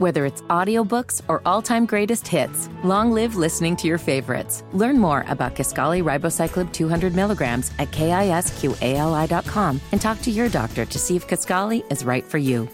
Whether it's audiobooks or all-time greatest hits, long live listening to your favorites. Learn more about Kisqali Ribociclib 200 milligrams at kisqali.com and talk to your doctor to see if Kisqali is right for you.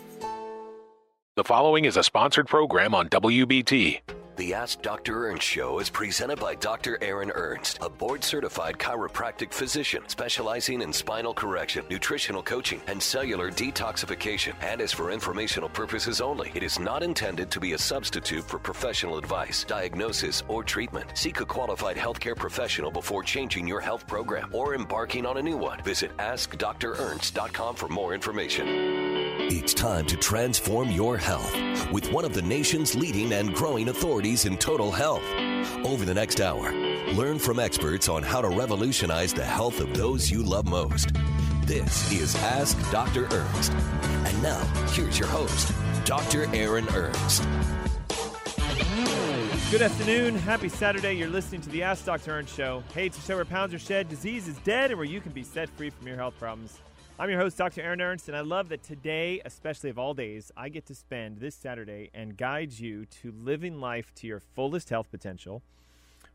The following is a sponsored program on WBT. The Ask Dr. Ernst Show is presented by Dr. Aaron Ernst, a board certified chiropractic physician specializing in spinal correction, nutritional coaching, and cellular detoxification, and is for informational purposes only. It is not intended to be a substitute for professional advice, diagnosis, or treatment. Seek a qualified healthcare professional before changing your health program or embarking on a new one. Visit AskDrErnst.com for more information. It's time to transform your health with one of the nation's leading and growing authorities in total health. Over the next hour, learn from experts on how to revolutionize the health of those you love most. This is Ask Dr. Ernst. And now, here's your host, Dr. Aaron Ernst. Good afternoon. Happy Saturday. You're listening to the Ask Dr. Ernst Show. Hey, it's a show where pounds are shed, disease is dead, and where you can be set free from your health problems. I'm your host, Dr. Aaron Ernst, and I love that today, especially of all days, I get to spend this Saturday and guide you to living life to your fullest health potential.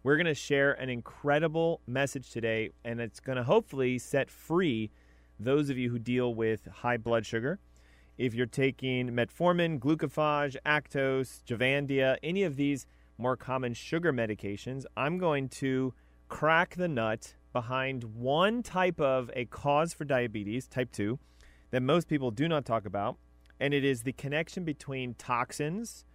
We're going to share an incredible message today, and it's going to hopefully set free those of you who deal with high blood sugar. If you're taking metformin, glucophage, Actos, Avandia, any of these more common sugar medications, I'm going to crack the nut behind one type of a cause for diabetes, type 2, that most people do not talk about, and it is the connection between toxins,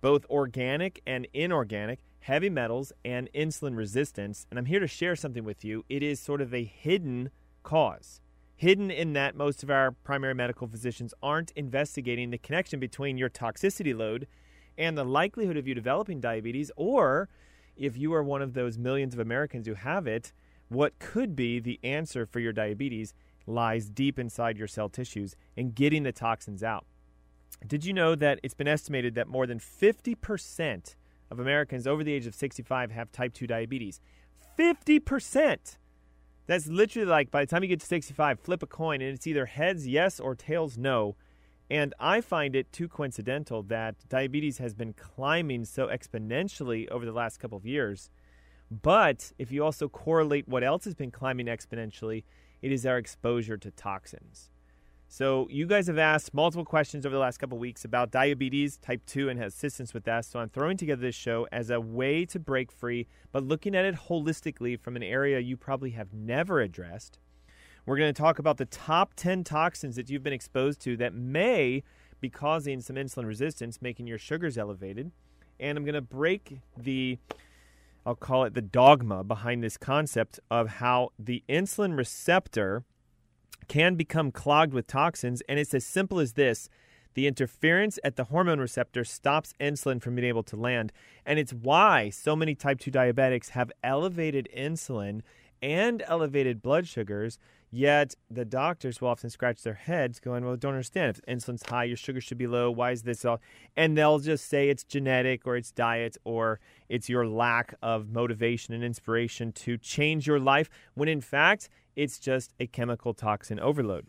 both organic and inorganic, heavy metals, and insulin resistance. And I'm here to share something with you. It is sort of a hidden cause. Hidden in that most of our primary medical physicians aren't investigating the connection between your toxicity load and the likelihood of you developing diabetes, or if you are one of those millions of Americans who have it, what could be the answer for your diabetes lies deep inside your cell tissues and getting the toxins out. Did you know that it's been estimated that more than 50% of Americans over the age of 65 have type 2 diabetes? 50%! That's literally like by the time you get to 65, flip a coin and it's either heads yes or tails no. And I find it too coincidental that diabetes has been climbing so exponentially over the last couple of years but if you also correlate what else has been climbing exponentially, it is our exposure to toxins. So you guys have asked multiple questions over the last couple weeks about diabetes type 2 and assistance with that. So I'm throwing together this show as a way to break free, but looking at it holistically from an area you probably have never addressed. We're going to talk about the top 10 toxins that you've been exposed to that may be causing some insulin resistance, making your sugars elevated. And I'm going to break the I'll call it the dogma behind this concept of how the insulin receptor can become clogged with toxins. And it's as simple as this the interference at the hormone receptor stops insulin from being able to land. And it's why so many type 2 diabetics have elevated insulin and elevated blood sugars Yet the doctors will often scratch their heads, going, "Well, don't understand. If insulin's high, your sugar should be low. Why is this all?" And they'll just say it's genetic, or it's diet, or it's your lack of motivation and inspiration to change your life. When in fact, it's just a chemical toxin overload.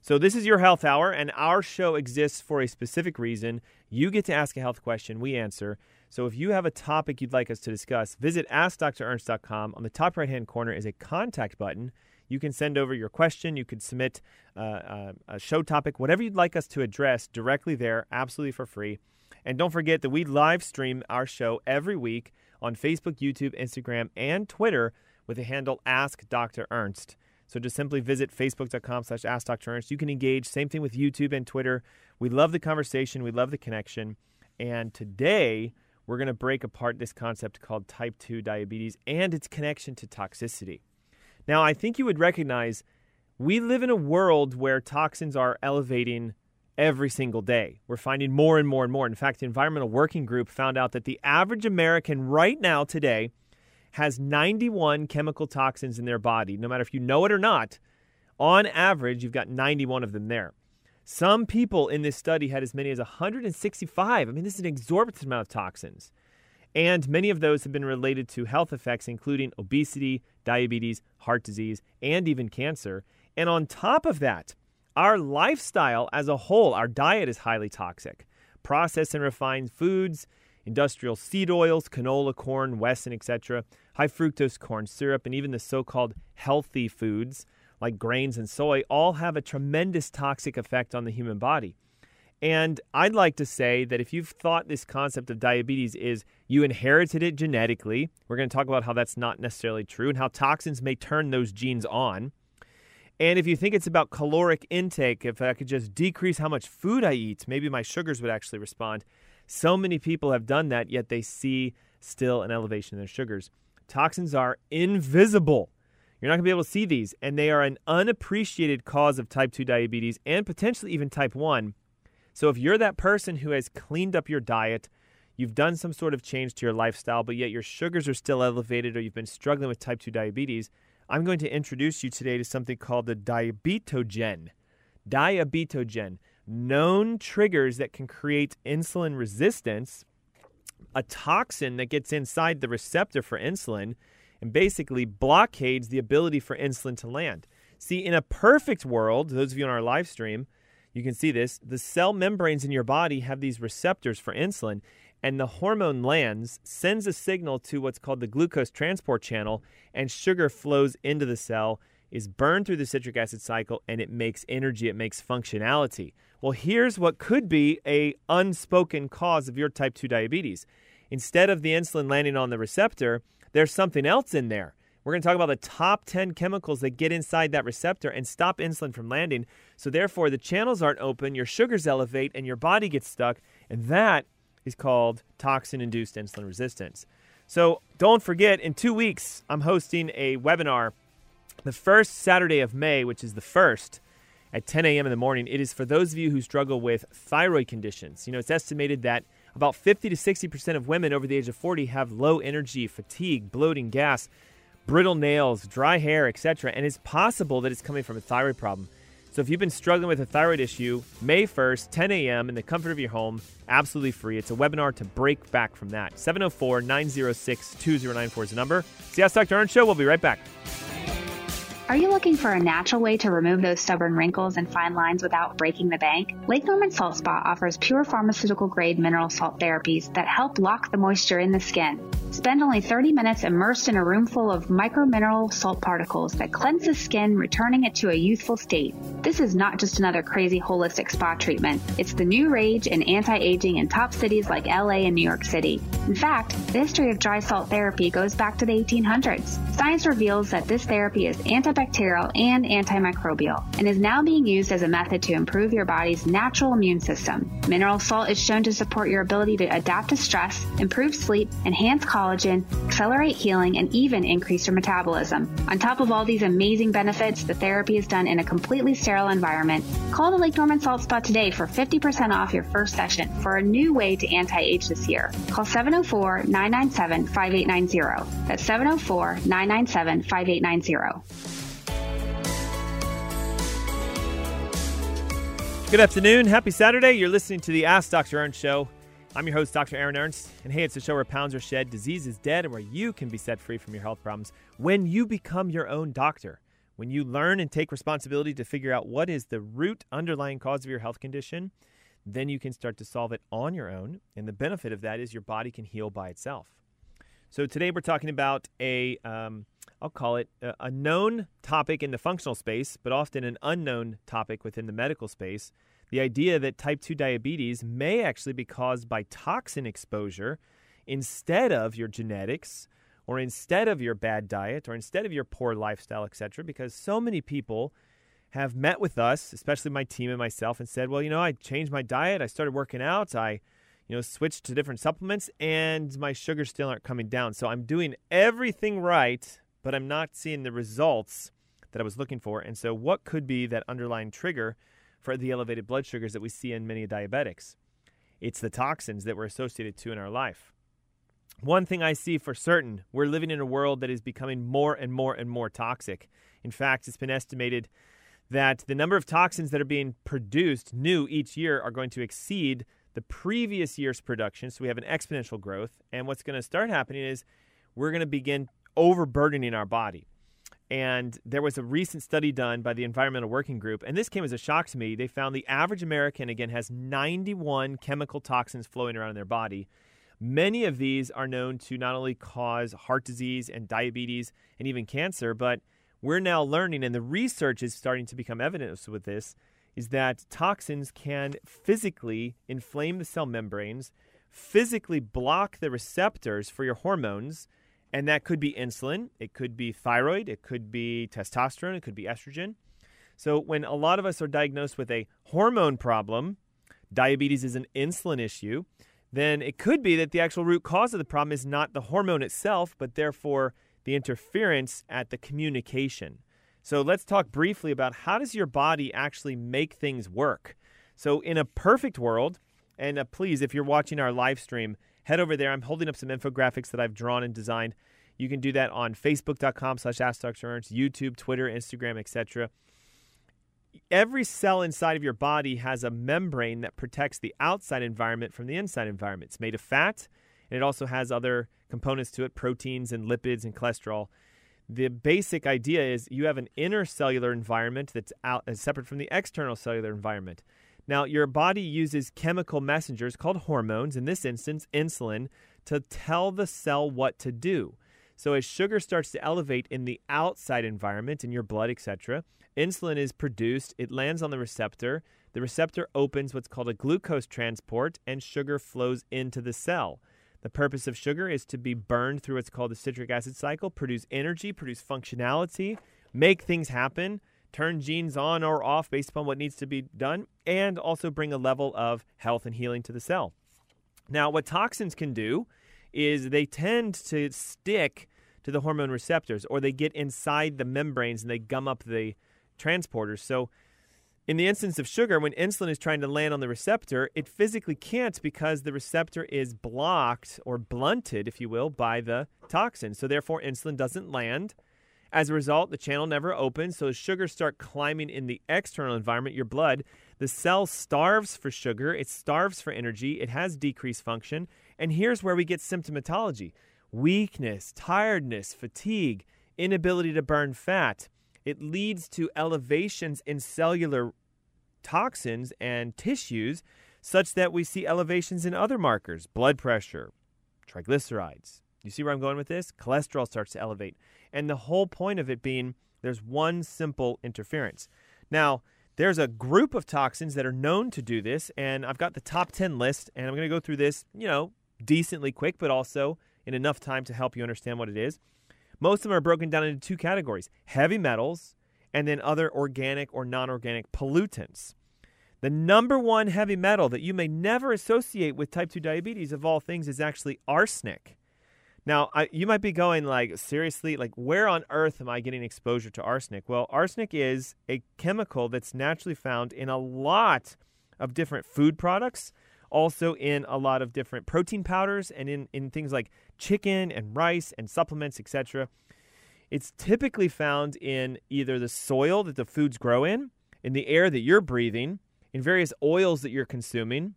So this is your health hour, and our show exists for a specific reason. You get to ask a health question, we answer. So if you have a topic you'd like us to discuss, visit AskDrErnst.com. On the top right hand corner is a contact button you can send over your question. You could submit uh, uh, a show topic, whatever you'd like us to address directly there, absolutely for free. And don't forget that we live stream our show every week on Facebook, YouTube, Instagram, and Twitter with the handle Ask Dr. Ernst. So just simply visit facebook.com slash Ask Dr. Ernst. You can engage. Same thing with YouTube and Twitter. We love the conversation. We love the connection. And today, we're going to break apart this concept called type 2 diabetes and its connection to toxicity. Now, I think you would recognize we live in a world where toxins are elevating every single day. We're finding more and more and more. In fact, the Environmental Working Group found out that the average American right now, today, has 91 chemical toxins in their body. No matter if you know it or not, on average, you've got 91 of them there. Some people in this study had as many as 165. I mean, this is an exorbitant amount of toxins. And many of those have been related to health effects, including obesity, diabetes, heart disease, and even cancer. And on top of that, our lifestyle as a whole, our diet is highly toxic. Processed and refined foods, industrial seed oils, canola, corn, Wesson, etc., high fructose corn syrup, and even the so called healthy foods like grains and soy all have a tremendous toxic effect on the human body. And I'd like to say that if you've thought this concept of diabetes is you inherited it genetically, we're going to talk about how that's not necessarily true and how toxins may turn those genes on. And if you think it's about caloric intake, if I could just decrease how much food I eat, maybe my sugars would actually respond. So many people have done that, yet they see still an elevation in their sugars. Toxins are invisible. You're not going to be able to see these, and they are an unappreciated cause of type 2 diabetes and potentially even type 1. So if you're that person who has cleaned up your diet, you've done some sort of change to your lifestyle, but yet your sugars are still elevated or you've been struggling with type 2 diabetes, I'm going to introduce you today to something called the diabetogen. Diabetogen, known triggers that can create insulin resistance, a toxin that gets inside the receptor for insulin and basically blockades the ability for insulin to land. See, in a perfect world, those of you on our live stream, you can see this. The cell membranes in your body have these receptors for insulin, and the hormone lands, sends a signal to what's called the glucose transport channel, and sugar flows into the cell, is burned through the citric acid cycle, and it makes energy, it makes functionality. Well, here's what could be a unspoken cause of your type 2 diabetes. Instead of the insulin landing on the receptor, there's something else in there. We're going to talk about the top 10 chemicals that get inside that receptor and stop insulin from landing. So, therefore, the channels aren't open, your sugars elevate, and your body gets stuck. And that is called toxin induced insulin resistance. So, don't forget, in two weeks, I'm hosting a webinar the first Saturday of May, which is the first at 10 a.m. in the morning. It is for those of you who struggle with thyroid conditions. You know, it's estimated that about 50 to 60% of women over the age of 40 have low energy, fatigue, bloating, gas, brittle nails, dry hair, etc. And it's possible that it's coming from a thyroid problem. So if you've been struggling with a thyroid issue, May 1st, 10 a.m. in the comfort of your home, absolutely free. It's a webinar to break back from that. 704 906 2094 is the number. See us, Dr. Ernst Show. We'll be right back. Are you looking for a natural way to remove those stubborn wrinkles and fine lines without breaking the bank? Lake Norman Salt Spa offers pure pharmaceutical grade mineral salt therapies that help lock the moisture in the skin. Spend only 30 minutes immersed in a room full of micro mineral salt particles that cleanse the skin, returning it to a youthful state. This is not just another crazy holistic spa treatment. It's the new rage in anti-aging in top cities like LA and New York City. In fact, the history of dry salt therapy goes back to the 1800s. Science reveals that this therapy is anti antibacterial and antimicrobial, and is now being used as a method to improve your body's natural immune system. Mineral salt is shown to support your ability to adapt to stress, improve sleep, enhance collagen, accelerate healing, and even increase your metabolism. On top of all these amazing benefits, the therapy is done in a completely sterile environment. Call the Lake Norman Salt Spa today for 50% off your first session for a new way to anti-age this year. Call 704-997-5890. That's 704-997-5890. Good afternoon. Happy Saturday. You're listening to the Ask Dr. Ernst Show. I'm your host, Dr. Aaron Ernst. And hey, it's a show where pounds are shed, disease is dead, and where you can be set free from your health problems when you become your own doctor. When you learn and take responsibility to figure out what is the root underlying cause of your health condition, then you can start to solve it on your own. And the benefit of that is your body can heal by itself. So today we're talking about a um, I'll call it a, known topic in the functional space, but often an unknown topic within the medical space. The idea that type 2 diabetes may actually be caused by toxin exposure instead of your genetics or instead of your bad diet or instead of your poor lifestyle, etc. Because so many people have met with us, especially my team and myself, and said, "Well, you know, I changed my diet. I started working out. I, you know, switched to different supplements, and my sugars still aren't coming down. So I'm doing everything right, but I'm not seeing the results that I was looking for. And so, what could be that underlying trigger for the elevated blood sugars that we see in many diabetics? It's the toxins that we're associated to in our life. One thing I see for certain, we're living in a world that is becoming more and more and more toxic. In fact, it's been estimated that the number of toxins that are being produced new each year are going to exceed the previous year's production. So we have an exponential growth. And what's going to start happening is we're going to begin overburdening our body. And there was a recent study done by the Environmental Working Group, and this came as a shock to me. They found the average American, again, has 91 chemical toxins flowing around in their body. Many of these are known to not only cause heart disease and diabetes and even cancer, but we're now learning, and the research is starting to become evidence with this, is that toxins can physically inflame the cell membranes, physically block the receptors for your hormones and that could be insulin, it could be thyroid, it could be testosterone, it could be estrogen. So, when a lot of us are diagnosed with a hormone problem, diabetes is an insulin issue, then it could be that the actual root cause of the problem is not the hormone itself, but therefore the interference at the communication. So let's talk briefly about how does your body actually make things work. So in a perfect world, and uh, please, if you're watching our live stream, head over there. I'm holding up some infographics that I've drawn and designed. You can do that on facebook.com slash AskDrErnst, YouTube, Twitter, Instagram, etc. Every cell inside of your body has a membrane that protects the outside environment from the inside environment. It's made of fat, and it also has other components to it, proteins and lipids and cholesterol. The basic idea is you have an inner cellular environment that's out, uh, separate from the external cellular environment. Now, your body uses chemical messengers called hormones, in this instance, insulin, to tell the cell what to do. So, as sugar starts to elevate in the outside environment, in your blood, etc., insulin is produced, it lands on the receptor. The receptor opens what's called a glucose transport, and sugar flows into the cell. The purpose of sugar is to be burned through what's called the citric acid cycle, produce energy, produce functionality, make things happen turn genes on or off based upon what needs to be done, and also bring a level of health and healing to the cell. Now, what toxins can do is they tend to stick to the hormone receptors or they get inside the membranes and they gum up the transporters. So, in the instance of sugar, when insulin is trying to land on the receptor, it physically can't because the receptor is blocked or blunted, if you will, by the toxin. So, therefore, insulin doesn't land. As a result, the channel never opens, so as sugars start climbing in the external environment, your blood, the cell starves for sugar, it starves for energy, it has decreased function, and here's where we get symptomatology weakness, tiredness, fatigue, inability to burn fat. It leads to elevations in cellular toxins and tissues, such that we see elevations in other markers blood pressure, triglycerides. You see where I'm going with this? Cholesterol starts to elevate. And the whole point of it being there's one simple interference. Now, there's a group of toxins that are known to do this, and I've got the top 10 list, and I'm going to go through this, you know, decently quick, but also in enough time to help you understand what it is. Most of them are broken down into two categories heavy metals and then other organic or non organic pollutants. The number one heavy metal that you may never associate with type 2 diabetes, of all things, is actually arsenic. Now, I, you might be going like, seriously, like, where on earth am I getting exposure to arsenic? Well, arsenic is a chemical that's naturally found in a lot of different food products, also in a lot of different protein powders, and in, in things like chicken and rice and supplements, etc. It's typically found in either the soil that the foods grow in, in the air that you're breathing, in various oils that you're consuming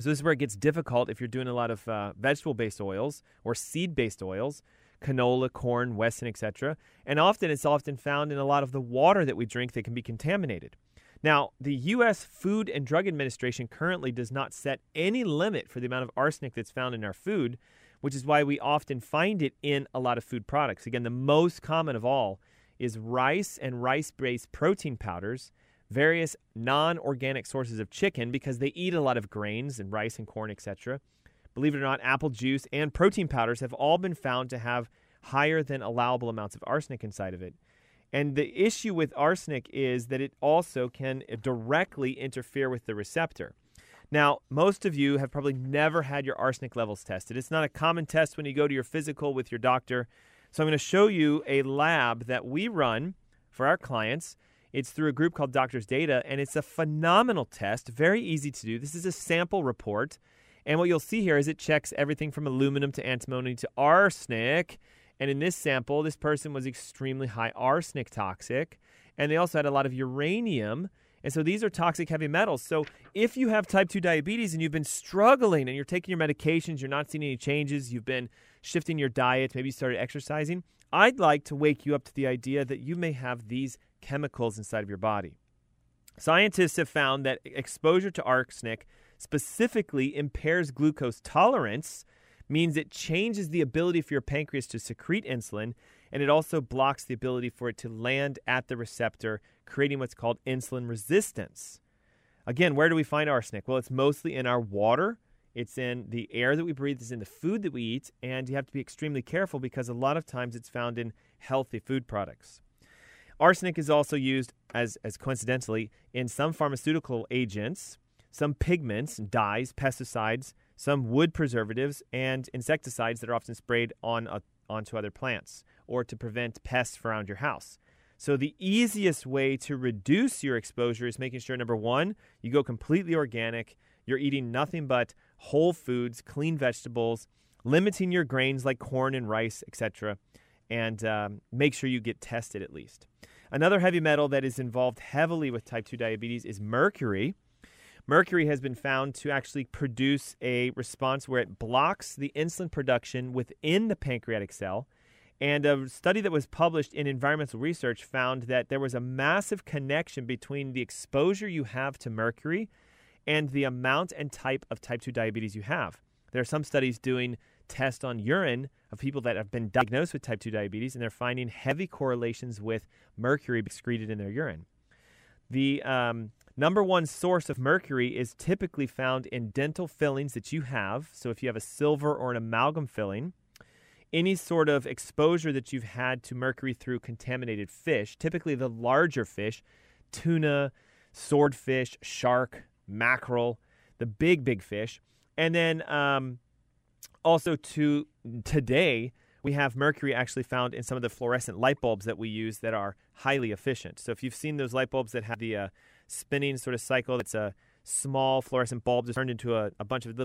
so this is where it gets difficult if you're doing a lot of uh, vegetable-based oils or seed-based oils, canola, corn, Wesson, etc. And often it's often found in a lot of the water that we drink that can be contaminated. Now, the U.S. Food and Drug Administration currently does not set any limit for the amount of arsenic that's found in our food, which is why we often find it in a lot of food products. Again, the most common of all is rice and rice based protein powders various non-organic sources of chicken because they eat a lot of grains and rice and corn, etc. Believe it or not, apple juice and protein powders have all been found to have higher than allowable amounts of arsenic inside of it. And the issue with arsenic is that it also can directly interfere with the receptor. Now, most of you have probably never had your arsenic levels tested. It's not a common test when you go to your physical with your doctor. So I'm going to show you a lab that we run for our clients it's through a group called Doctors Data, and it's a phenomenal test, very easy to do. This is a sample report. And what you'll see here is it checks everything from aluminum to antimony to arsenic. And in this sample, this person was extremely high arsenic toxic. And they also had a lot of uranium. And so these are toxic heavy metals. So if you have type 2 diabetes and you've been struggling and you're taking your medications, you're not seeing any changes, you've been shifting your diet, maybe you started exercising, I'd like to wake you up to the idea that you may have these chemicals inside of your body. Scientists have found that exposure to arsenic specifically impairs glucose tolerance, means it changes the ability for your pancreas to secrete insulin, and it also blocks the ability for it to land at the receptor, creating what's called insulin resistance. Again, where do we find arsenic? Well, it's mostly in our water, it's in the air that we breathe, it's in the food that we eat, and you have to be extremely careful because a lot of times it's found in healthy food products. Arsenic is also used as, as coincidentally in some pharmaceutical agents, some pigments, dyes, pesticides, some wood preservatives, and insecticides that are often sprayed on a, onto other plants or to prevent pests around your house. So, the easiest way to reduce your exposure is making sure number one, you go completely organic. You're eating nothing but whole foods, clean vegetables, limiting your grains like corn and rice, etc., and um, make sure you get tested at least. Another heavy metal that is involved heavily with type 2 diabetes is mercury. Mercury has been found to actually produce a response where it blocks the insulin production within the pancreatic cell. And a study that was published in Environmental Research found that there was a massive connection between the exposure you have to mercury and the amount and type of type 2 diabetes you have. There are some studies doing tests on urine of people that have been diagnosed with type 2 diabetes, and they're finding heavy correlations with mercury excreted in their urine. The um, number one source of mercury is typically found in dental fillings that you have. So, if you have a silver or an amalgam filling, any sort of exposure that you've had to mercury through contaminated fish, typically the larger fish, tuna, swordfish, shark, mackerel, the big, big fish. And then um, also to today, we have mercury actually found in some of the fluorescent light bulbs that we use that are highly efficient. So if you've seen those light bulbs that have the uh, spinning sort of cycle, it's a small fluorescent bulb that's turned into a, a bunch of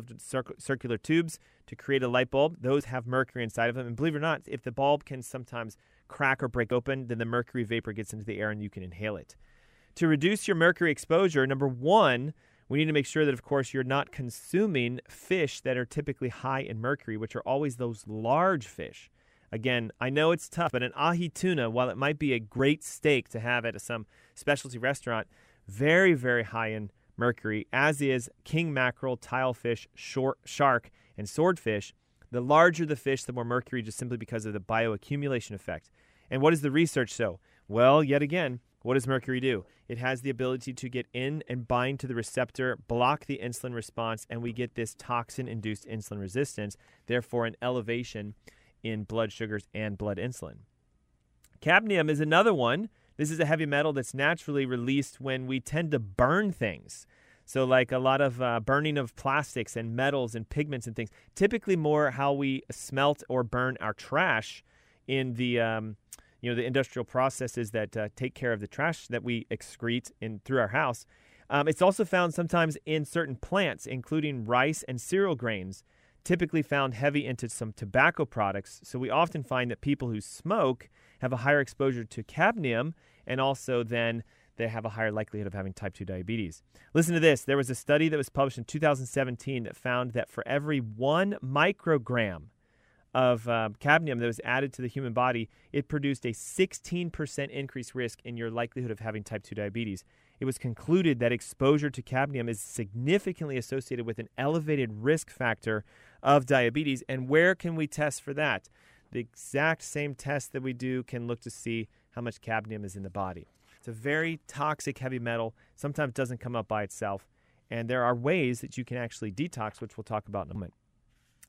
circular tubes to create a light bulb. Those have mercury inside of them. And believe it or not, if the bulb can sometimes crack or break open, then the mercury vapor gets into the air and you can inhale it. To reduce your mercury exposure, number one, we need to make sure that, of course, you're not consuming fish that are typically high in mercury, which are always those large fish. Again, I know it's tough, but an ahi tuna, while it might be a great steak to have at some specialty restaurant, very, very high in mercury, as is king mackerel, tilefish, short, shark, and swordfish. The larger the fish, the more mercury, just simply because of the bioaccumulation effect. And what does the research show? Well, yet again, what does mercury do? It has the ability to get in and bind to the receptor, block the insulin response, and we get this toxin induced insulin resistance, therefore, an elevation in blood sugars and blood insulin. Cadmium is another one. This is a heavy metal that's naturally released when we tend to burn things. So, like a lot of uh, burning of plastics and metals and pigments and things, typically more how we smelt or burn our trash in the um, you know the industrial processes that uh, take care of the trash that we excrete in through our house. Um, it's also found sometimes in certain plants, including rice and cereal grains, typically found heavy into some tobacco products. So we often find that people who smoke have a higher exposure to cadmium, and also then they have a higher likelihood of having type 2 diabetes. Listen to this. There was a study that was published in 2017 that found that for every one microgram of uh, cadmium that was added to the human body, it produced a 16% increased risk in your likelihood of having type 2 diabetes. It was concluded that exposure to cadmium is significantly associated with an elevated risk factor of diabetes. And where can we test for that? The exact same test that we do can look to see how much cadmium is in the body. It's a very toxic heavy metal, sometimes doesn't come up by itself. And there are ways that you can actually detox, which we'll talk about in a moment.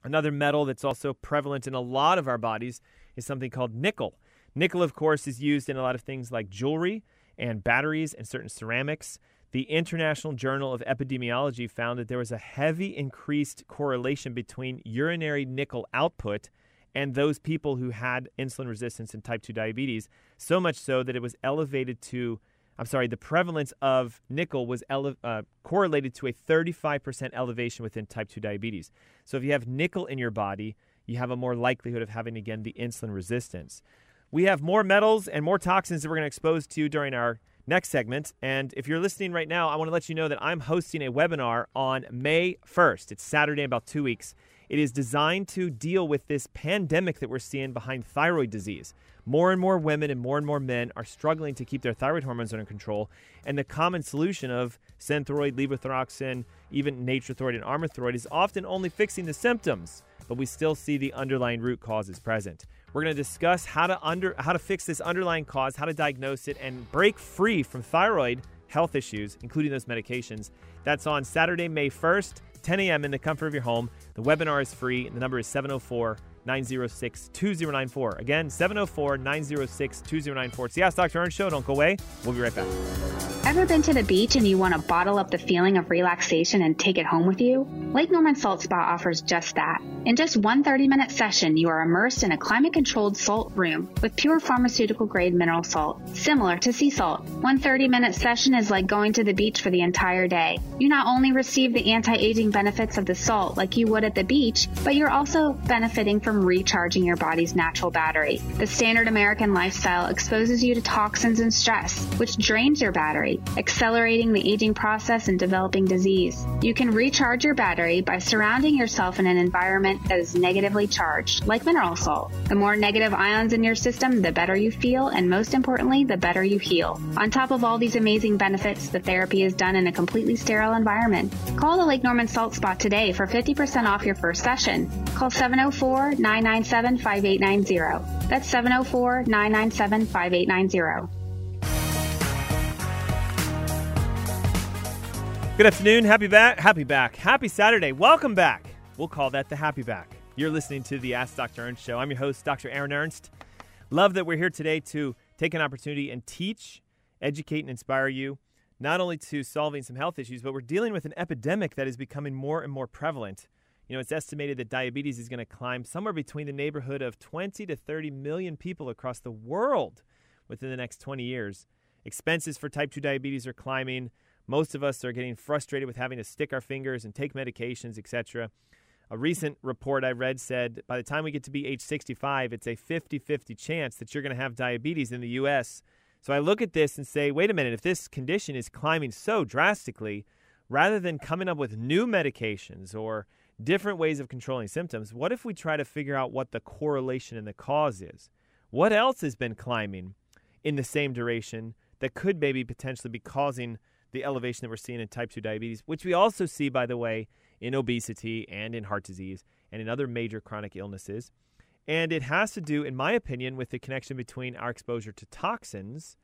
Another metal that's also prevalent in a lot of our bodies is something called nickel. Nickel, of course, is used in a lot of things like jewelry and batteries and certain ceramics. The International Journal of Epidemiology found that there was a heavy increased correlation between urinary nickel output and those people who had insulin resistance and type 2 diabetes, so much so that it was elevated to I'm sorry, the prevalence of nickel was ele- uh, correlated to a 35% elevation within type 2 diabetes. So if you have nickel in your body, you have a more likelihood of having, again, the insulin resistance. We have more metals and more toxins that we're going to expose to during our next segment. And if you're listening right now, I want to let you know that I'm hosting a webinar on May 1st. It's Saturday in about two weeks. It is designed to deal with this pandemic that we're seeing behind thyroid disease. More and more women and more and more men are struggling to keep their thyroid hormones under control. And the common solution of Synthroid, levothyroxine, even Nature-Throid and Armour-Throid is often only fixing the symptoms, but we still see the underlying root causes present. We're going to discuss how to under how to fix this underlying cause, how to diagnose it, and break free from thyroid health issues, including those medications. That's on Saturday, May 1st, 10 a.m. in the comfort of your home. The webinar is free, and the number is 704 906 2094. Again, 704 906 2094. It's the Ask Dr. Ernst Show. Don't go away. We'll be right back. Ever been to the beach and you want to bottle up the feeling of relaxation and take it home with you? Lake Norman Salt Spa offers just that. In just one 30 minute session, you are immersed in a climate controlled salt room with pure pharmaceutical grade mineral salt, similar to sea salt. One 30 minute session is like going to the beach for the entire day. You not only receive the anti aging benefits of the salt like you would at the beach, but you're also benefiting from recharging your body's natural battery. The standard American lifestyle exposes you to toxins and stress, which drains your battery accelerating the aging process and developing disease. You can recharge your battery by surrounding yourself in an environment that is negatively charged, like mineral salt. The more negative ions in your system, the better you feel, and most importantly, the better you heal. On top of all these amazing benefits, the therapy is done in a completely sterile environment. Call the Lake Norman Salt Spa today for 50% off your first session. Call 704 997 5890. That's 704 997 5890. Good afternoon. Happy back. Happy back. Happy Saturday. Welcome back. We'll call that the happy back. You're listening to the Ask Dr. Ernst show. I'm your host, Dr. Aaron Ernst. Love that we're here today to take an opportunity and teach, educate, and inspire you, not only to solving some health issues, but we're dealing with an epidemic that is becoming more and more prevalent. You know, it's estimated that diabetes is going to climb somewhere between the neighborhood of 20 to 30 million people across the world within the next 20 years. Expenses for type 2 diabetes are climbing. Most of us are getting frustrated with having to stick our fingers and take medications, etc. A recent report I read said by the time we get to be age 65, it's a 50 50 chance that you're going to have diabetes in the U.S. So I look at this and say, wait a minute, if this condition is climbing so drastically, rather than coming up with new medications or different ways of controlling symptoms, what if we try to figure out what the correlation and the cause is? What else has been climbing in the same duration that could maybe potentially be causing the elevation that we're seeing in type 2 diabetes, which we also see, by the way, in obesity and in heart disease and in other major chronic illnesses. And it has to do, in my opinion, with the connection between our exposure to toxins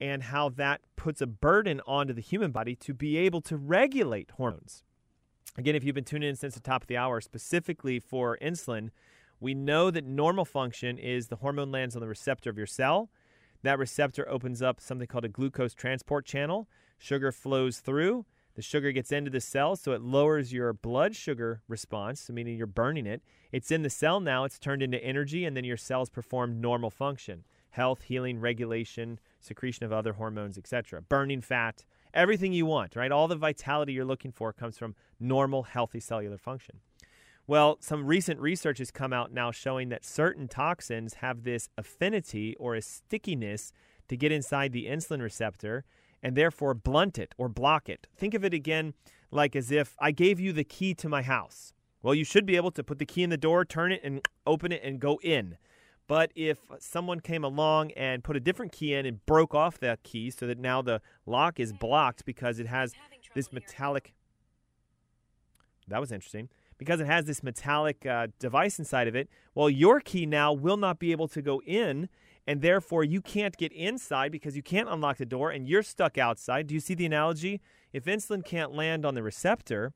and how that puts a burden onto the human body to be able to regulate hormones. Again, if you've been tuning in since the top of the hour, specifically for insulin, we know that normal function is the hormone lands on the receptor of your cell. That receptor opens up something called a glucose transport channel. Sugar flows through. The sugar gets into the cell, so it lowers your blood sugar response, meaning you're burning it. It's in the cell now, it's turned into energy, and then your cells perform normal function health, healing, regulation, secretion of other hormones, etc. Burning fat, everything you want, right? All the vitality you're looking for comes from normal, healthy cellular function. Well, some recent research has come out now showing that certain toxins have this affinity or a stickiness to get inside the insulin receptor and therefore blunt it or block it. Think of it again like as if I gave you the key to my house. Well, you should be able to put the key in the door, turn it, and open it and go in. But if someone came along and put a different key in and broke off that key so that now the lock is blocked because it has this metallic. That was interesting. Because it has this metallic uh, device inside of it, well, your key now will not be able to go in and therefore you can't get inside because you can't unlock the door and you're stuck outside. Do you see the analogy? If insulin can't land on the receptor,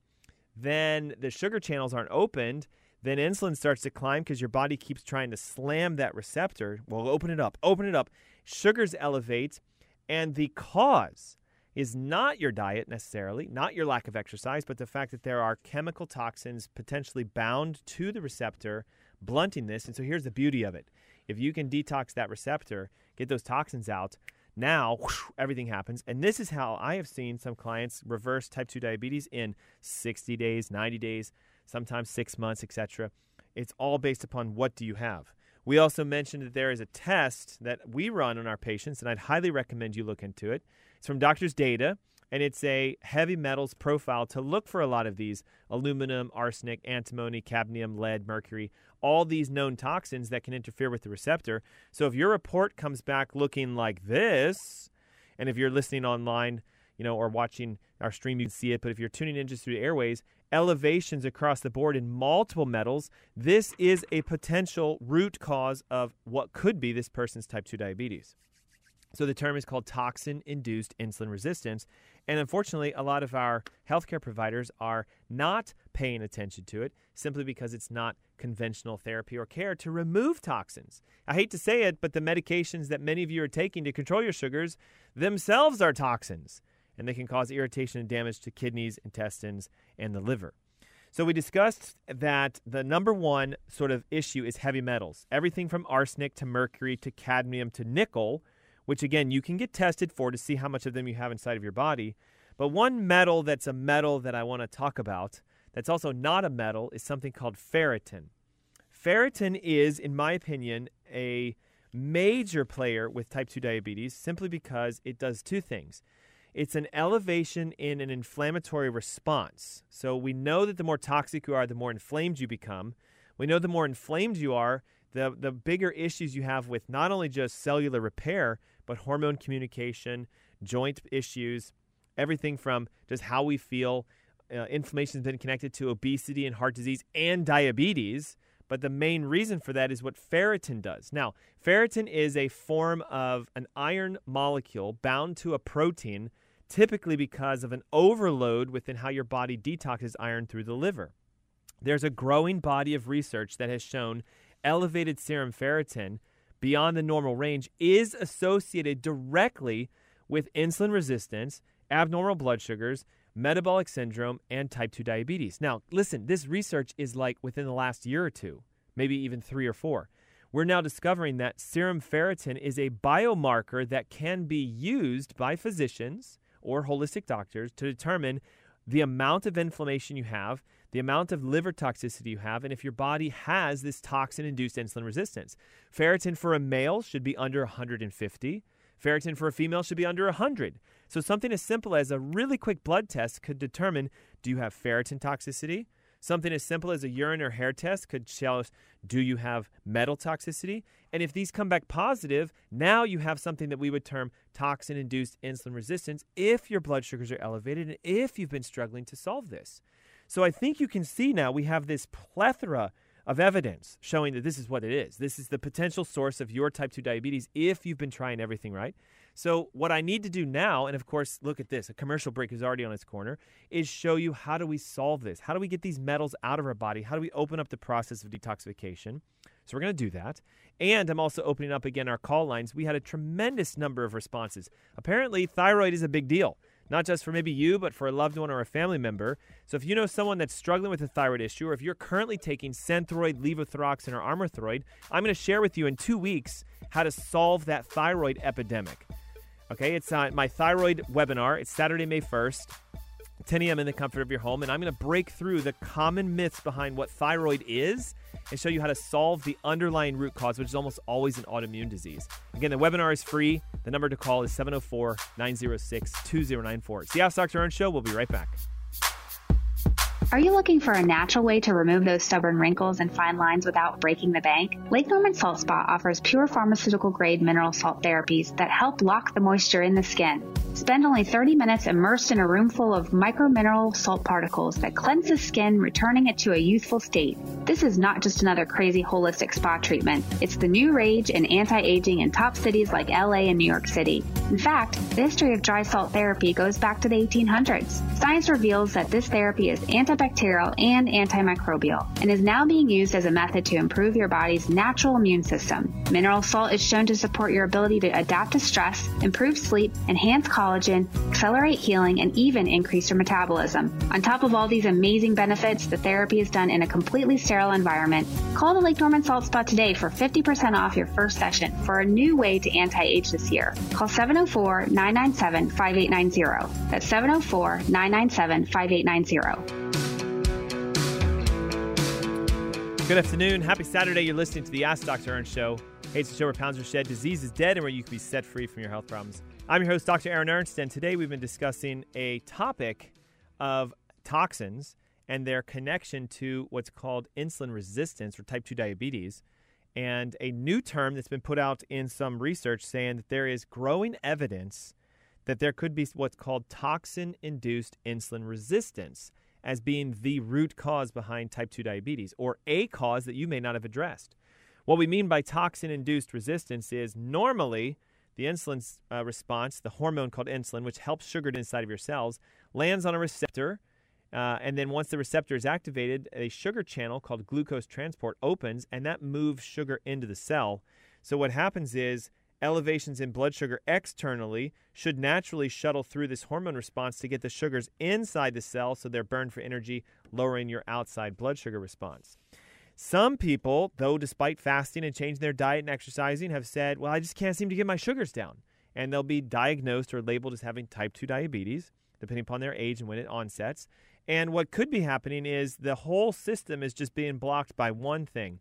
then the sugar channels aren't opened. Then insulin starts to climb because your body keeps trying to slam that receptor. Well, open it up, open it up. Sugars elevate, and the cause is not your diet necessarily, not your lack of exercise, but the fact that there are chemical toxins potentially bound to the receptor, blunting this. And so here's the beauty of it if you can detox that receptor, get those toxins out, now whoosh, everything happens. And this is how I have seen some clients reverse type 2 diabetes in 60 days, 90 days, sometimes 6 months, etc. It's all based upon what do you have. We also mentioned that there is a test that we run on our patients, and I'd highly recommend you look into it. It's from Doctors Data. and it's a heavy metals profile to look for a lot of these aluminum, arsenic, antimony, cadmium, lead, mercury, all these known toxins that can interfere with the receptor. So if your report comes back looking like this, and if you're listening online, you know, or watching our stream, you can see it. But if you're tuning in just through the airways, elevations across the board in multiple metals, this is a potential root cause of what could be this person's type 2 diabetes. So the term is called toxin induced insulin resistance. And unfortunately, a lot of our healthcare providers are not paying attention to it simply because it's not conventional therapy or care to remove toxins. I hate to say it, but the medications that many of you are taking to control your sugars themselves are toxins, and they can cause irritation and damage to kidneys, intestines, and the liver. So, we discussed that the number one sort of issue is heavy metals. Everything from arsenic to mercury to cadmium to nickel which again you can get tested for to see how much of them you have inside of your body. But one metal that's a metal that I want to talk about that's also not a metal is something called ferritin. Ferritin is, in my opinion, a major player with type 2 diabetes simply because it does two things. It's an elevation in an inflammatory response. So we know that the more toxic you are, the more inflamed you become. We know the more inflamed you are, the, the bigger issues you have with not only just cellular repair, but hormone communication, joint issues, everything from just how we feel. Uh, inflammation has been connected to obesity and heart disease and diabetes. But the main reason for that is what ferritin does. Now, ferritin is a form of an iron molecule bound to a protein, typically because of an overload within how your body detoxes iron through the liver. There's a growing body of research that has shown elevated serum ferritin beyond the normal range is associated directly with insulin resistance, abnormal blood sugars, metabolic syndrome, and type 2 diabetes. Now, listen, this research is like within the last year or two, maybe even three or four. We're now discovering that serum ferritin is a biomarker that can be used by physicians or holistic doctors to determine the amount of inflammation you have the amount of liver toxicity you have, and if your body has this toxin induced insulin resistance. Ferritin for a male should be under 150. Ferritin for a female should be under 100. So, something as simple as a really quick blood test could determine do you have ferritin toxicity? Something as simple as a urine or hair test could tell us do you have metal toxicity? And if these come back positive, now you have something that we would term toxin induced insulin resistance if your blood sugars are elevated and if you've been struggling to solve this. So I think you can see now we have this plethora of evidence showing that this is what it is. This is the potential source of your type 2 diabetes if you've been trying everything right. So, what I need to do now, and of course, look at this a commercial break is already on its corner, is show you how do we solve this? How do we get these metals out of our body? How do we open up the process of detoxification? So, we're going to do that. And I'm also opening up again our call lines. We had a tremendous number of responses. Apparently, thyroid is a big deal not just for maybe you, but for a loved one or a family member. So if you know someone that's struggling with a thyroid issue, or if you're currently taking Synthroid, Levothyroxine, or Armour-Throid, I'm going to share with you in two weeks how to solve that thyroid epidemic. Okay, it's uh, my thyroid webinar. It's Saturday, May 1st. 10 a.m. in the comfort of your home, and I'm going to break through the common myths behind what thyroid is and show you how to solve the underlying root cause, which is almost always an autoimmune disease. Again, the webinar is free. The number to call is 704 906 2094. It's the Ask Dr. Ernst Show. We'll be right back. Are you looking for a natural way to remove those stubborn wrinkles and fine lines without breaking the bank? Lake Norman Salt Spa offers pure pharmaceutical grade mineral salt therapies that help lock the moisture in the skin. Spend only 30 minutes immersed in a room full of micromineral salt particles that cleanse the skin, returning it to a youthful state. This is not just another crazy holistic spa treatment. It's the new rage in anti-aging in top cities like LA and New York City. In fact, the history of dry salt therapy goes back to the 1800s. Science reveals that this therapy is anti antibacterial and antimicrobial, and is now being used as a method to improve your body's natural immune system. Mineral salt is shown to support your ability to adapt to stress, improve sleep, enhance collagen, accelerate healing, and even increase your metabolism. On top of all these amazing benefits, the therapy is done in a completely sterile environment. Call the Lake Norman Salt Spa today for 50% off your first session for a new way to anti-age this year. Call 704-997-5890. That's 704-997-5890. Good afternoon. Happy Saturday. You're listening to the Ask Dr. Ernst Show. Hey, it's the show where pounds are shed, disease is dead, and where you can be set free from your health problems. I'm your host, Dr. Aaron Ernst, and today we've been discussing a topic of toxins and their connection to what's called insulin resistance or type 2 diabetes, and a new term that's been put out in some research saying that there is growing evidence that there could be what's called toxin induced insulin resistance as being the root cause behind type 2 diabetes or a cause that you may not have addressed. What we mean by toxin induced resistance is normally the insulin uh, response, the hormone called insulin, which helps sugar inside of your cells, lands on a receptor. Uh, and then once the receptor is activated, a sugar channel called glucose transport opens, and that moves sugar into the cell. So what happens is elevations in blood sugar externally should naturally shuttle through this hormone response to get the sugars inside the cell so they're burned for energy, lowering your outside blood sugar response. Some people, though, despite fasting and changing their diet and exercising, have said, Well, I just can't seem to get my sugars down. And they'll be diagnosed or labeled as having type 2 diabetes, depending upon their age and when it onsets. And what could be happening is the whole system is just being blocked by one thing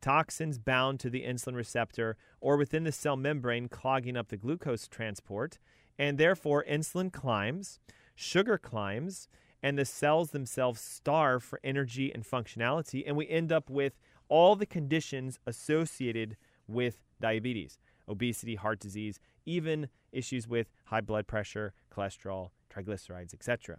toxins bound to the insulin receptor or within the cell membrane, clogging up the glucose transport. And therefore, insulin climbs, sugar climbs, and the cells themselves starve for energy and functionality, and we end up with all the conditions associated with diabetes obesity, heart disease, even issues with high blood pressure, cholesterol, triglycerides, etc.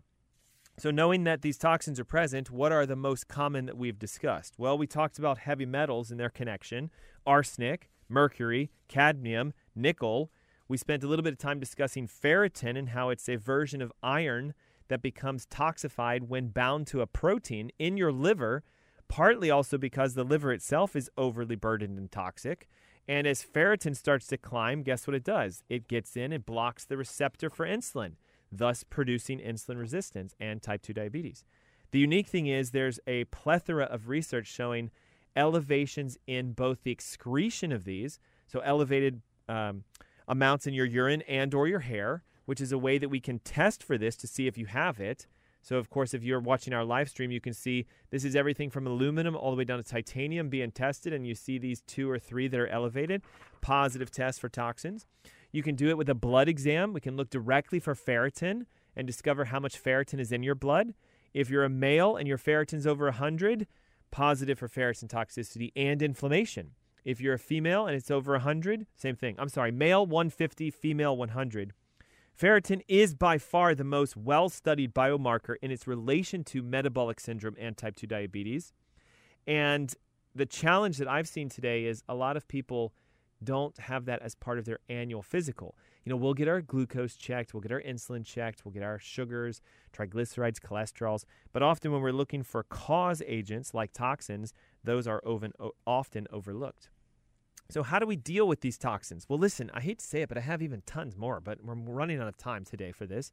So, knowing that these toxins are present, what are the most common that we've discussed? Well, we talked about heavy metals and their connection arsenic, mercury, cadmium, nickel. We spent a little bit of time discussing ferritin and how it's a version of iron that becomes toxified when bound to a protein in your liver, partly also because the liver itself is overly burdened and toxic. And as ferritin starts to climb, guess what it does? It gets in and blocks the receptor for insulin, thus producing insulin resistance and type 2 diabetes. The unique thing is there's a plethora of research showing elevations in both the excretion of these, so elevated um, amounts in your urine and or your hair, which is a way that we can test for this to see if you have it. So, of course, if you're watching our live stream, you can see this is everything from aluminum all the way down to titanium being tested, and you see these two or three that are elevated, positive tests for toxins. You can do it with a blood exam. We can look directly for ferritin and discover how much ferritin is in your blood. If you're a male and your ferritin's over 100, positive for ferritin toxicity and inflammation. If you're a female and it's over 100, same thing. I'm sorry, male 150, female 100. Ferritin is by far the most well studied biomarker in its relation to metabolic syndrome and type 2 diabetes. And the challenge that I've seen today is a lot of people don't have that as part of their annual physical. You know, we'll get our glucose checked, we'll get our insulin checked, we'll get our sugars, triglycerides, cholesterols, but often when we're looking for cause agents like toxins, those are often overlooked. So, how do we deal with these toxins? Well, listen, I hate to say it, but I have even tons more, but we're running out of time today for this.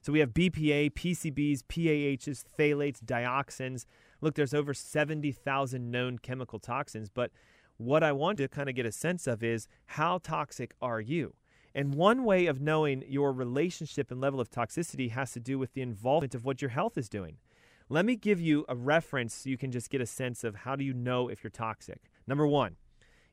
So, we have BPA, PCBs, PAHs, phthalates, dioxins. Look, there's over 70,000 known chemical toxins, but what I want to kind of get a sense of is how toxic are you? And one way of knowing your relationship and level of toxicity has to do with the involvement of what your health is doing. Let me give you a reference so you can just get a sense of how do you know if you're toxic. Number one,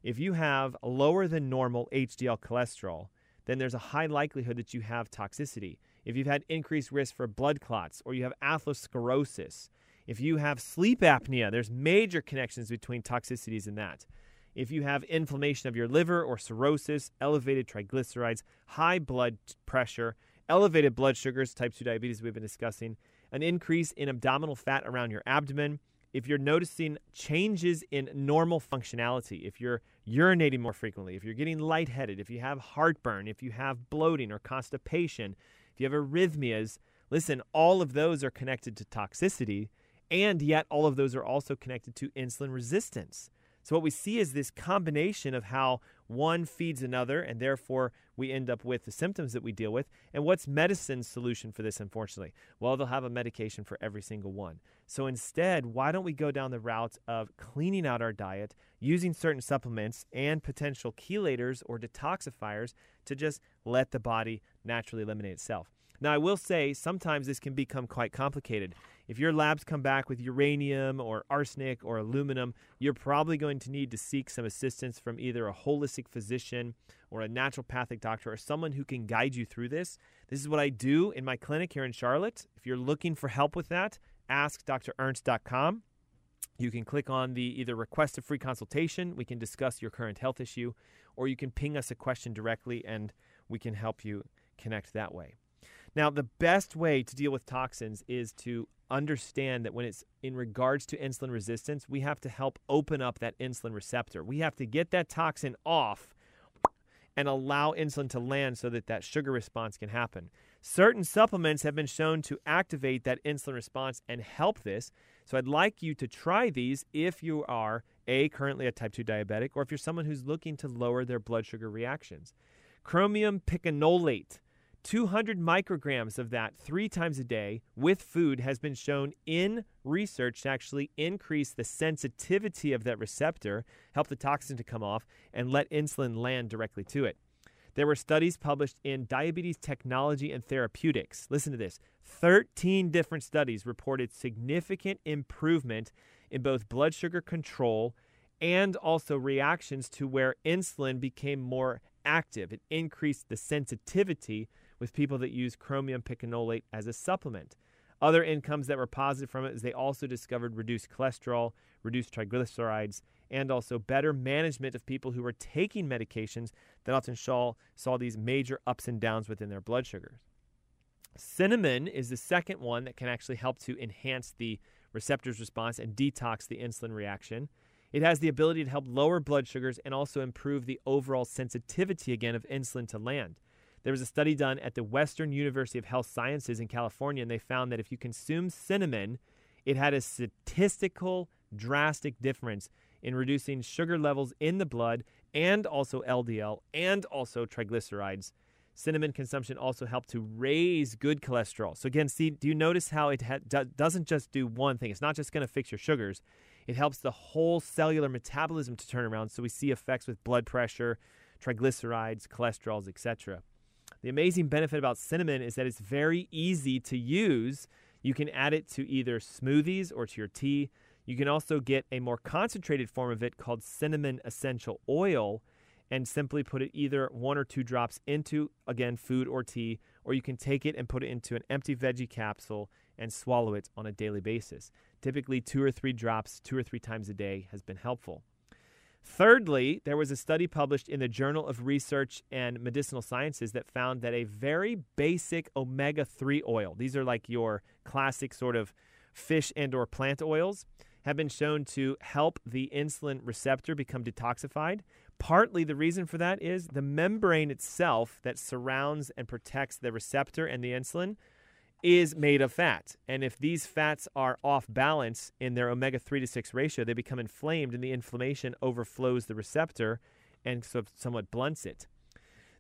if you have lower than normal HDL cholesterol, then there's a high likelihood that you have toxicity. If you've had increased risk for blood clots or you have atherosclerosis, if you have sleep apnea, there's major connections between toxicities and that. If you have inflammation of your liver or cirrhosis, elevated triglycerides, high blood pressure, elevated blood sugars, type 2 diabetes we've been discussing, an increase in abdominal fat around your abdomen, if you're noticing changes in normal functionality, if you're urinating more frequently, if you're getting lightheaded, if you have heartburn, if you have bloating or constipation, if you have arrhythmias, listen, all of those are connected to toxicity, and yet all of those are also connected to insulin resistance. So, what we see is this combination of how one feeds another, and therefore we end up with the symptoms that we deal with. And what's medicine's solution for this, unfortunately? Well, they'll have a medication for every single one. So, instead, why don't we go down the route of cleaning out our diet, using certain supplements and potential chelators or detoxifiers to just let the body naturally eliminate itself? Now, I will say sometimes this can become quite complicated. If your labs come back with uranium or arsenic or aluminum, you're probably going to need to seek some assistance from either a holistic physician or a naturopathic doctor or someone who can guide you through this. This is what I do in my clinic here in Charlotte. If you're looking for help with that, askdrernst.com. You can click on the either request a free consultation, we can discuss your current health issue, or you can ping us a question directly and we can help you connect that way. Now, the best way to deal with toxins is to understand that when it's in regards to insulin resistance, we have to help open up that insulin receptor. We have to get that toxin off and allow insulin to land so that that sugar response can happen. Certain supplements have been shown to activate that insulin response and help this. So I'd like you to try these if you are a currently a type 2 diabetic or if you're someone who's looking to lower their blood sugar reactions. Chromium picolinate 200 micrograms of that three times a day with food has been shown in research to actually increase the sensitivity of that receptor, help the toxin to come off, and let insulin land directly to it. There were studies published in Diabetes Technology and Therapeutics. Listen to this 13 different studies reported significant improvement in both blood sugar control and also reactions to where insulin became more active. It increased the sensitivity with people that use chromium picolinate as a supplement. Other incomes that were positive from it is they also discovered reduced cholesterol, reduced triglycerides, and also better management of people who were taking medications that often saw, saw these major ups and downs within their blood sugars. Cinnamon is the second one that can actually help to enhance the receptor's response and detox the insulin reaction. It has the ability to help lower blood sugars and also improve the overall sensitivity again of insulin to land. There was a study done at the Western University of Health Sciences in California, and they found that if you consume cinnamon, it had a statistical drastic difference in reducing sugar levels in the blood and also LDL and also triglycerides. Cinnamon consumption also helped to raise good cholesterol. So again, see, do you notice how it ha- do- doesn't just do one thing? It's not just going to fix your sugars. It helps the whole cellular metabolism to turn around. So we see effects with blood pressure, triglycerides, cholesterols, etc. The amazing benefit about cinnamon is that it's very easy to use. You can add it to either smoothies or to your tea. You can also get a more concentrated form of it called cinnamon essential oil and simply put it either one or two drops into, again, food or tea, or you can take it and put it into an empty veggie capsule and swallow it on a daily basis. Typically, two or three drops, two or three times a day, has been helpful. Thirdly, there was a study published in the Journal of Research and Medicinal Sciences that found that a very basic omega 3 oil, these are like your classic sort of fish and or plant oils, have been shown to help the insulin receptor become detoxified. Partly the reason for that is the membrane itself that surrounds and protects the receptor and the insulin is made of fat. And if these fats are off balance in their omega 3 to 6 ratio, they become inflamed and the inflammation overflows the receptor and so somewhat blunts it.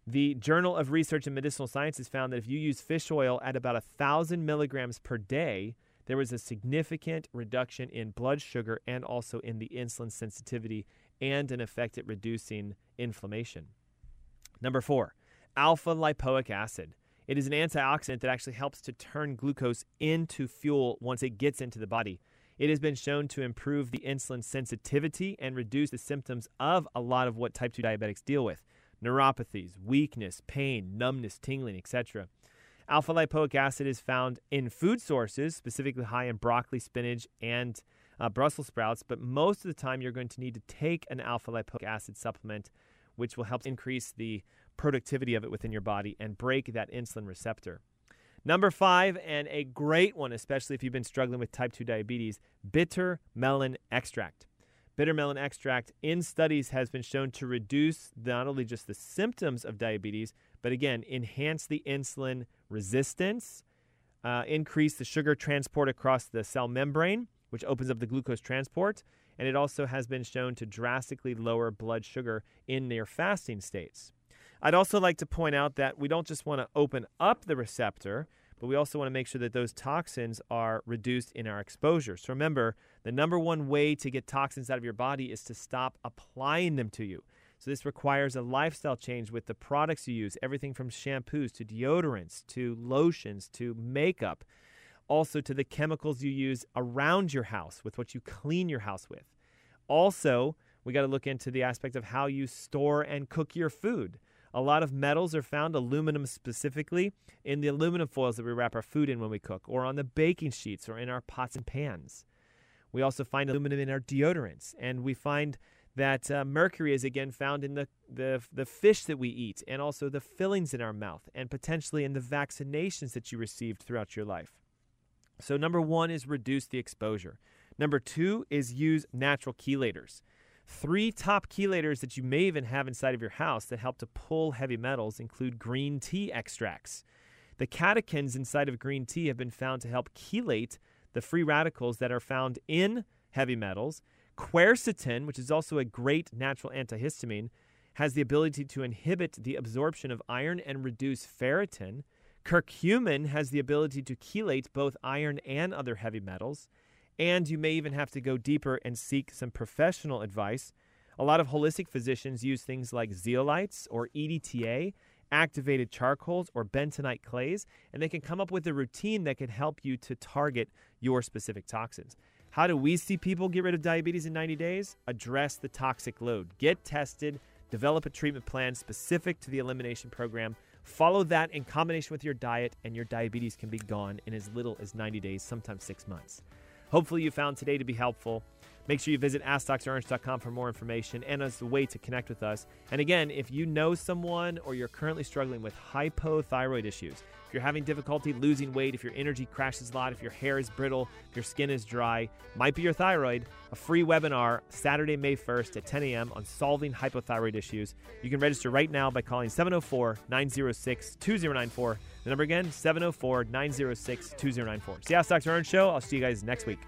The Journal of Research in Medicinal Sciences found that if you use fish oil at about 1,000 milligrams per day, there was a significant reduction in blood sugar and also in the insulin sensitivity and an effect at reducing inflammation. Number four, alpha lipoic acid. It is an antioxidant that actually helps to turn glucose into fuel once it gets into the body. It has been shown to improve the insulin sensitivity and reduce the symptoms of a lot of what type 2 diabetics deal with neuropathies, weakness, pain, numbness, tingling, etc. Alpha lipoic acid is found in food sources, specifically high in broccoli, spinach, and uh, Brussels sprouts, but most of the time you're going to need to take an alpha lipoic acid supplement, which will help increase the productivity of it within your body and break that insulin receptor. Number five, and a great one, especially if you've been struggling with type 2 diabetes, bitter melon extract. Bitter melon extract in studies has been shown to reduce not only just the symptoms of diabetes, but again, enhance the insulin resistance, uh, increase the sugar transport across the cell membrane, which opens up the glucose transport, and it also has been shown to drastically lower blood sugar in near fasting states. I'd also like to point out that we don't just want to open up the receptor, but we also want to make sure that those toxins are reduced in our exposure. So remember, the number one way to get toxins out of your body is to stop applying them to you. So this requires a lifestyle change with the products you use, everything from shampoos to deodorants to lotions to makeup. also to the chemicals you use around your house with what you clean your house with. Also, we got to look into the aspect of how you store and cook your food. A lot of metals are found, aluminum specifically, in the aluminum foils that we wrap our food in when we cook, or on the baking sheets, or in our pots and pans. We also find aluminum in our deodorants, and we find that uh, mercury is again found in the, the, the fish that we eat, and also the fillings in our mouth, and potentially in the vaccinations that you received throughout your life. So, number one is reduce the exposure. Number two is use natural chelators. Three top chelators that you may even have inside of your house that help to pull heavy metals include green tea extracts. The catechins inside of green tea have been found to help chelate the free radicals that are found in heavy metals. Quercetin, which is also a great natural antihistamine, has the ability to inhibit the absorption of iron and reduce ferritin. Curcumin has the ability to chelate both iron and other heavy metals. And you may even have to go deeper and seek some professional advice. A lot of holistic physicians use things like zeolites or EDTA, activated charcoals, or bentonite clays, and they can come up with a routine that can help you to target your specific toxins. How do we see people get rid of diabetes in 90 days? Address the toxic load. Get tested, develop a treatment plan specific to the elimination program. Follow that in combination with your diet, and your diabetes can be gone in as little as 90 days, sometimes six months. Hopefully, you found today to be helpful. Make sure you visit AskDrErnst.com for more information and as a way to connect with us. And again, if you know someone or you're currently struggling with hypothyroid issues, if you're having difficulty losing weight, if your energy crashes a lot, if your hair is brittle, if your skin is dry, might be your thyroid, a free webinar Saturday, May 1st at 10 a.m. on solving hypothyroid issues. You can register right now by calling 704 906 2094. The number again, 704 906 2094. See you, Dr. Ernst Show. I'll see you guys next week.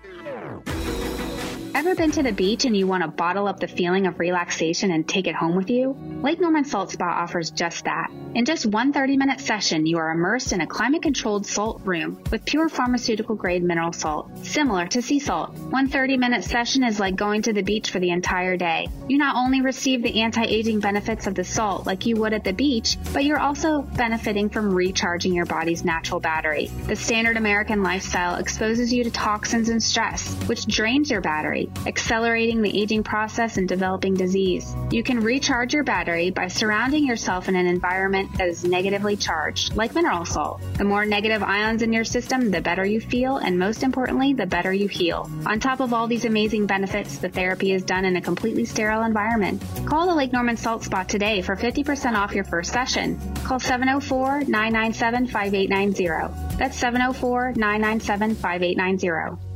Ever been to the beach and you want to bottle up the feeling of relaxation and take it home with you? Lake Norman Salt Spa offers just that. In just one 30 minute session, you are immersed in a climate controlled salt room with pure pharmaceutical grade mineral salt, similar to sea salt. One 30 minute session is like going to the beach for the entire day. You not only receive the anti aging benefits of the salt like you would at the beach, but you're also benefiting from recharging your body's natural battery. The standard American lifestyle exposes you to toxins and stress, which drains your battery accelerating the aging process and developing disease. You can recharge your battery by surrounding yourself in an environment that is negatively charged, like mineral salt. The more negative ions in your system, the better you feel, and most importantly, the better you heal. On top of all these amazing benefits, the therapy is done in a completely sterile environment. Call the Lake Norman Salt Spa today for 50% off your first session. Call 704 997 5890. That's 704 997 5890.